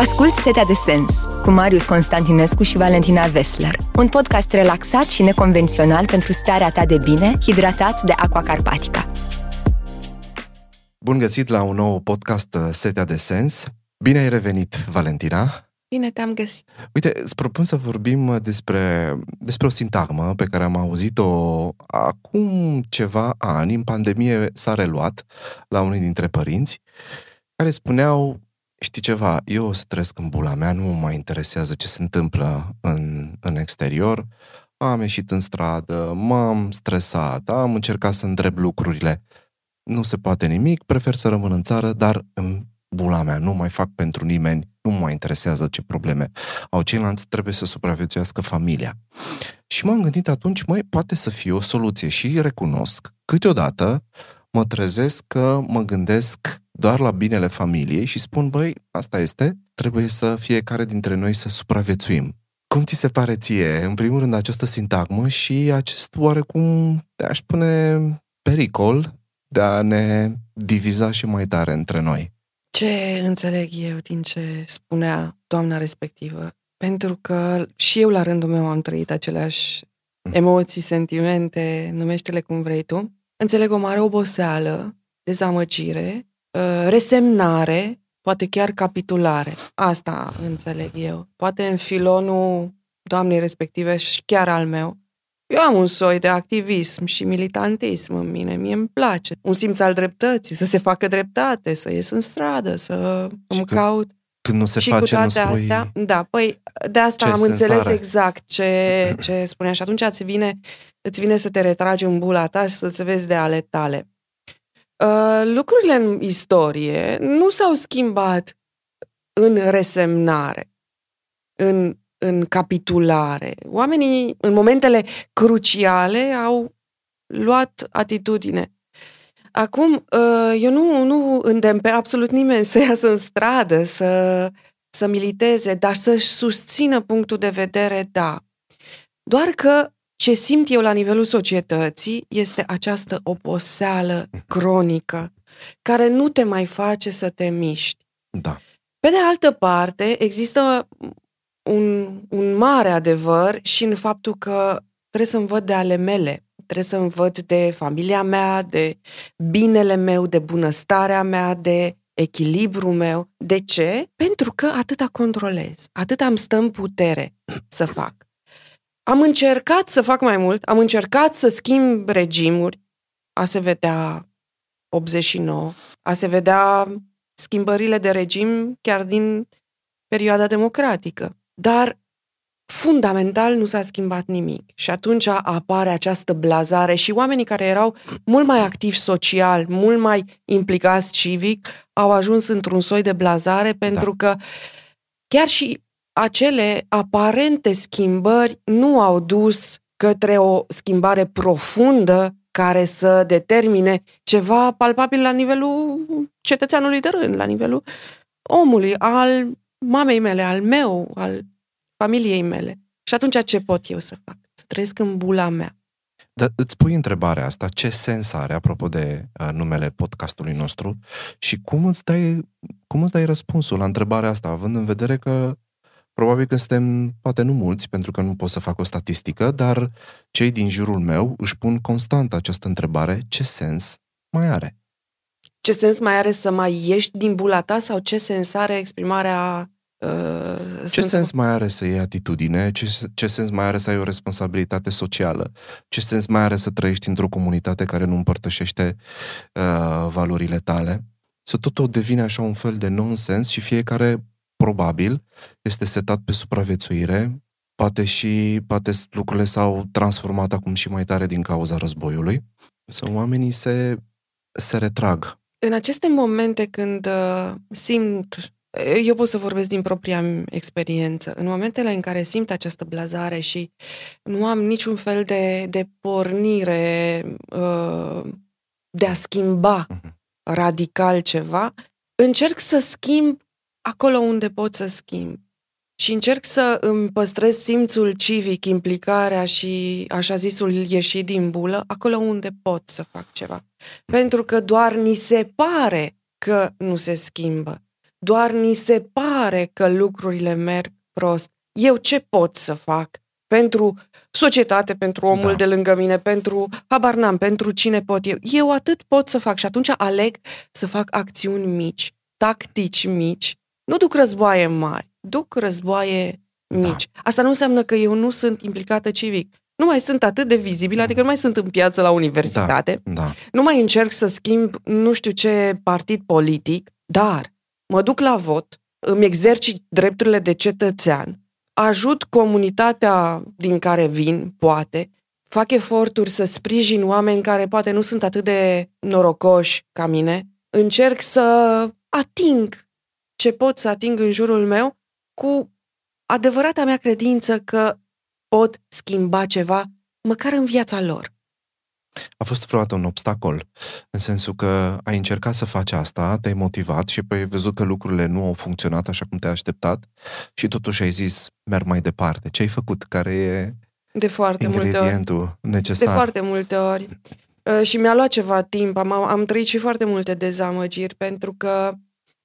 Ascult Setea de Sens cu Marius Constantinescu și Valentina Vesler, un podcast relaxat și neconvențional pentru starea ta de bine, hidratat de Aqua Carpatica. Bun găsit la un nou podcast uh, Setea de Sens. Bine ai revenit, Valentina. Bine te-am găsit. Uite, îți propun să vorbim uh, despre, despre o sintagmă pe care am auzit-o acum ceva ani, în pandemie s-a reluat la unii dintre părinți, care spuneau știi ceva, eu o să trăiesc în bula mea, nu mă mai interesează ce se întâmplă în, în exterior, am ieșit în stradă, m-am stresat, am încercat să îndrept lucrurile, nu se poate nimic, prefer să rămân în țară, dar în bula mea, nu mai fac pentru nimeni, nu mă mai interesează ce probleme au ceilalți, trebuie să supraviețuiască familia. Și m-am gândit atunci, mai poate să fie o soluție. Și recunosc, câteodată mă trezesc că mă gândesc doar la binele familiei și spun, băi, asta este, trebuie să fiecare dintre noi să supraviețuim. Cum ți se pare ție, în primul rând, această sintagmă și acest oarecum, aș spune, pericol de a ne diviza și mai tare între noi? Ce înțeleg eu din ce spunea doamna respectivă? Pentru că și eu, la rândul meu, am trăit aceleași mm. emoții, sentimente, numește-le cum vrei tu. Înțeleg o mare oboseală, dezamăgire, uh, resemnare, poate chiar capitulare. Asta înțeleg eu. Poate în filonul doamnei respective și chiar al meu. Eu am un soi de activism și militantism în mine, mie îmi place. Un simț al dreptății, să se facă dreptate, să ies în stradă, să și îmi când, caut. Când nu se și face, cu toate nu spui... astea, da, păi de asta am sensare. înțeles exact ce, ce spunea și atunci îți vine, îți vine să te retragi în bula ta și să-ți vezi de ale tale. Uh, lucrurile în istorie nu s-au schimbat în resemnare, în, în capitulare. Oamenii, în momentele cruciale, au luat atitudine. Acum, uh, eu nu, nu îndemn pe absolut nimeni să iasă în stradă, să, să militeze, dar să-și susțină punctul de vedere, da. Doar că ce simt eu la nivelul societății este această oboseală cronică care nu te mai face să te miști. Da. Pe de altă parte, există un, un mare adevăr și în faptul că trebuie să-mi văd de ale mele, trebuie să-mi văd de familia mea, de binele meu, de bunăstarea mea, de echilibru meu. De ce? Pentru că atâta controlez, atât am stă în putere să fac. Am încercat să fac mai mult, am încercat să schimb regimuri, a se vedea 89, a se vedea schimbările de regim chiar din perioada democratică. Dar fundamental nu s-a schimbat nimic. Și atunci apare această blazare și oamenii care erau mult mai activi social, mult mai implicați civic, au ajuns într-un soi de blazare pentru da. că chiar și acele aparente schimbări nu au dus către o schimbare profundă care să determine ceva palpabil la nivelul cetățeanului de rând, la nivelul omului, al mamei mele, al meu, al familiei mele. Și atunci ce pot eu să fac? Să trăiesc în bula mea. Dar îți pui întrebarea asta, ce sens are, apropo de uh, numele podcastului nostru, și cum îți, dai, cum îți dai răspunsul la întrebarea asta, având în vedere că probabil că suntem, poate nu mulți, pentru că nu pot să fac o statistică, dar cei din jurul meu își pun constant această întrebare, ce sens mai are? Ce sens mai are să mai ieși din bula ta sau ce sens are exprimarea Uh, ce sens mai are să iei atitudine? Ce, ce sens mai are să ai o responsabilitate socială? Ce sens mai are să trăiești într-o comunitate care nu împărtășește uh, valorile tale? Să totul devine așa un fel de nonsens și fiecare, probabil, este setat pe supraviețuire. Poate și poate lucrurile s-au transformat acum și mai tare din cauza războiului. Sau oamenii se, se retrag. În aceste momente când uh, simt eu pot să vorbesc din propria experiență. În momentele în care simt această blazare și nu am niciun fel de, de pornire uh, de a schimba mhm. radical ceva, încerc să schimb acolo unde pot să schimb. Și încerc să îmi păstrez simțul civic, implicarea și așa zisul ieși din bulă, acolo unde pot să fac ceva. Pentru că doar ni se pare că nu se schimbă doar ni se pare că lucrurile merg prost. Eu ce pot să fac pentru societate, pentru omul da. de lângă mine, pentru, habar n-am, pentru cine pot eu. Eu atât pot să fac și atunci aleg să fac acțiuni mici, tactici mici. Nu duc războaie mari, duc războaie mici. Da. Asta nu înseamnă că eu nu sunt implicată civic. Nu mai sunt atât de vizibil, adică nu mai sunt în piață la universitate, da, da. nu mai încerc să schimb nu știu ce partid politic, dar mă duc la vot, îmi exercit drepturile de cetățean, ajut comunitatea din care vin, poate, fac eforturi să sprijin oameni care poate nu sunt atât de norocoși ca mine, încerc să ating ce pot să ating în jurul meu cu adevărata mea credință că pot schimba ceva, măcar în viața lor. A fost vreodată un obstacol, în sensul că ai încercat să faci asta, te-ai motivat și apoi ai văzut că lucrurile nu au funcționat așa cum te-ai așteptat și totuși ai zis, merg mai departe. Ce ai făcut? Care e de foarte ingredientul multe ori. necesar? De foarte multe ori. Uh, și mi-a luat ceva timp, am, am trăit și foarte multe dezamăgiri, pentru că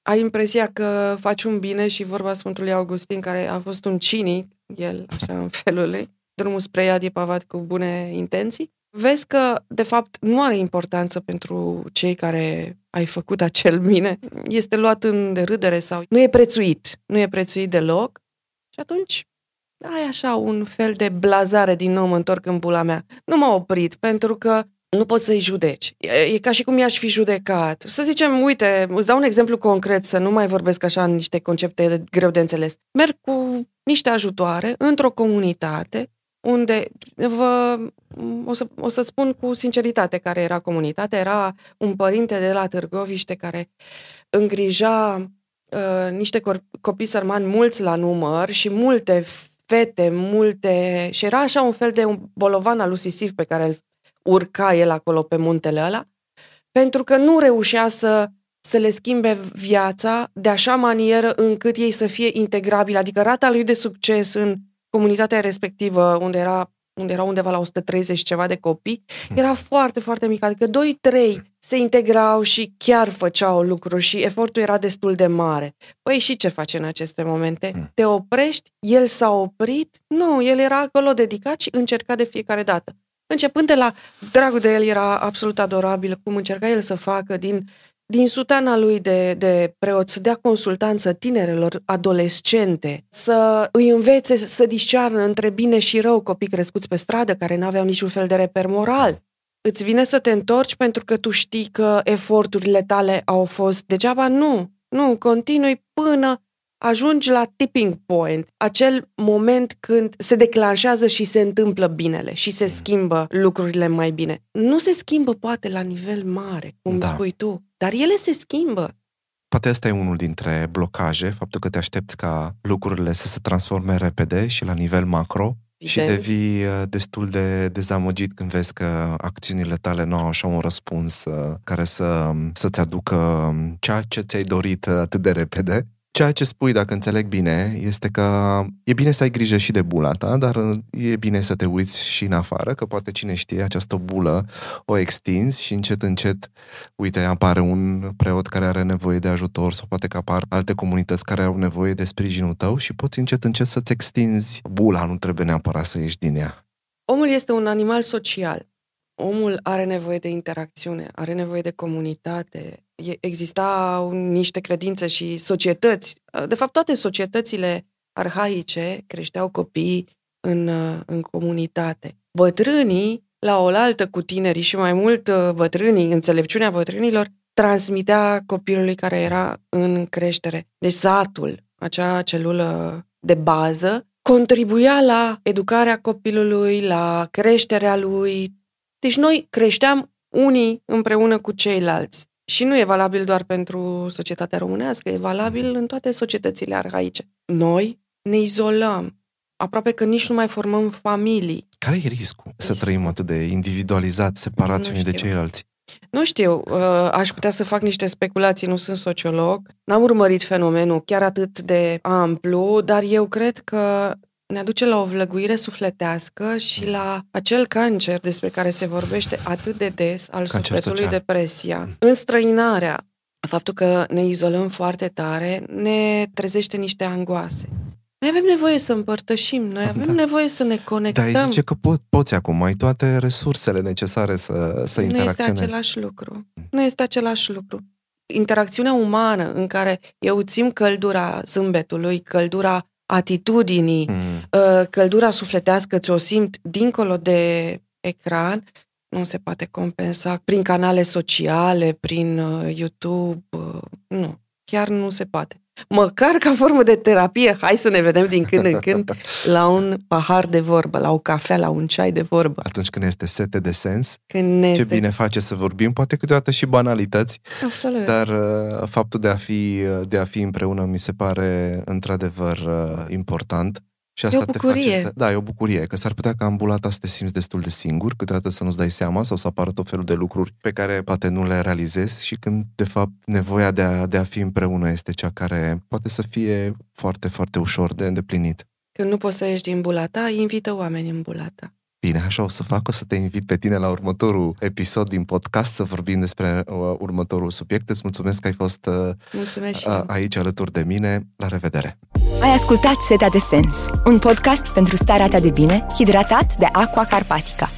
ai impresia că faci un bine și vorba Sfântului Augustin, care a fost un cinic, el așa în felul lui, drumul spre iad e pavat cu bune intenții, vezi că, de fapt, nu are importanță pentru cei care ai făcut acel bine. Este luat în derâdere sau nu e prețuit. Nu e prețuit deloc. Și atunci ai așa un fel de blazare din nou, mă întorc în bula mea. Nu m-a oprit, pentru că nu poți să-i judeci. E, e ca și cum i-aș fi judecat. Să zicem, uite, îți dau un exemplu concret, să nu mai vorbesc așa în niște concepte greu de înțeles. Merg cu niște ajutoare într-o comunitate unde vă, o, să, o să spun cu sinceritate care era comunitatea, era un părinte de la Târgoviște care îngrija uh, niște copii sărmani mulți la număr și multe fete, multe... și era așa un fel de un bolovan alusiv pe care îl urca el acolo pe muntele ăla, pentru că nu reușea să, să le schimbe viața de așa manieră încât ei să fie integrabili, adică rata lui de succes în comunitatea respectivă, unde era unde era undeva la 130 ceva de copii, era foarte, foarte mică. Adică 2-3 se integrau și chiar făceau lucruri și efortul era destul de mare. Păi și ce face în aceste momente? Hmm. Te oprești? El s-a oprit? Nu, el era acolo dedicat și încerca de fiecare dată. Începând de la dragul de el era absolut adorabil, cum încerca el să facă din din sutana lui de, de preot să dea consultanță tinerelor adolescente, să îi învețe să discearnă între bine și rău copii crescuți pe stradă care nu aveau niciun fel de reper moral. Îți vine să te întorci pentru că tu știi că eforturile tale au fost degeaba? Nu, nu, continui până ajungi la tipping point, acel moment când se declanșează și se întâmplă binele și se schimbă lucrurile mai bine. Nu se schimbă poate la nivel mare, cum da. spui tu, dar ele se schimbă. Poate ăsta e unul dintre blocaje, faptul că te aștepți ca lucrurile să se transforme repede și la nivel macro Evident. și devii uh, destul de dezamăgit când vezi că acțiunile tale nu au așa un răspuns uh, care să, să-ți aducă um, ceea ce ți-ai dorit atât de repede Ceea ce spui, dacă înțeleg bine, este că e bine să ai grijă și de bula ta, dar e bine să te uiți și în afară, că poate cine știe, această bulă o extinzi și încet, încet, uite, apare un preot care are nevoie de ajutor sau poate că apar alte comunități care au nevoie de sprijinul tău și poți încet, încet să-ți extinzi bula, nu trebuie neapărat să ieși din ea. Omul este un animal social. Omul are nevoie de interacțiune, are nevoie de comunitate, exista niște credințe și societăți. De fapt, toate societățile arhaice creșteau copii în, în comunitate. Bătrânii, la oaltă cu tinerii și mai mult bătrânii, înțelepciunea bătrânilor, transmitea copilului care era în creștere. Deci satul, acea celulă de bază, contribuia la educarea copilului, la creșterea lui. Deci noi creșteam unii împreună cu ceilalți. Și nu e valabil doar pentru societatea românească, e valabil în toate societățile arhaice. Noi ne izolăm, aproape că nici nu mai formăm familii. Care e riscul să trăim atât de individualizat, separați unii de ceilalți? Nu știu, uh, aș putea să fac niște speculații, nu sunt sociolog, n-am urmărit fenomenul chiar atât de amplu, dar eu cred că ne aduce la o vlăguire sufletească și mm. la acel cancer despre care se vorbește atât de des al cancer sufletului, social. depresia. Mm. Înstrăinarea, faptul că ne izolăm foarte tare ne trezește niște angoase. Noi avem nevoie să împărtășim, noi avem da. nevoie să ne conectăm. Dar zice că po- poți acum, ai toate resursele necesare să, să nu interacționezi. Nu este același lucru. Nu este același lucru. Interacțiunea umană în care eu țin căldura zâmbetului, căldura atitudinii, mm. Uh, căldura sufletească, ți-o simt dincolo de ecran, nu se poate compensa prin canale sociale, prin uh, YouTube, uh, nu, chiar nu se poate. Măcar ca formă de terapie, hai să ne vedem din când în când la un pahar de vorbă, la o cafea, la un ceai de vorbă. Atunci când este sete de sens, când ce este... bine face să vorbim, poate câteodată și banalități, Absolut. dar uh, faptul de a, fi, de a fi împreună mi se pare într-adevăr uh, important. Și asta e o bucurie. te face să... Da, e o bucurie, că s-ar putea ca ambulata să te simți destul de singur, câteodată să nu-ți dai seama sau să apară tot felul de lucruri pe care poate nu le realizezi și când, de fapt, nevoia de a, de a fi împreună este cea care poate să fie foarte, foarte ușor de îndeplinit. Când nu poți să ieși din bulata, invită oameni în bulata. Bine, așa o să fac, o să te invit pe tine la următorul episod din podcast să vorbim despre uh, următorul subiect. Îți mulțumesc că ai fost uh, uh, aici alături de mine. La revedere! Ai ascultat Seta de Sens, un podcast pentru starea ta de bine, hidratat de Aqua Carpatica.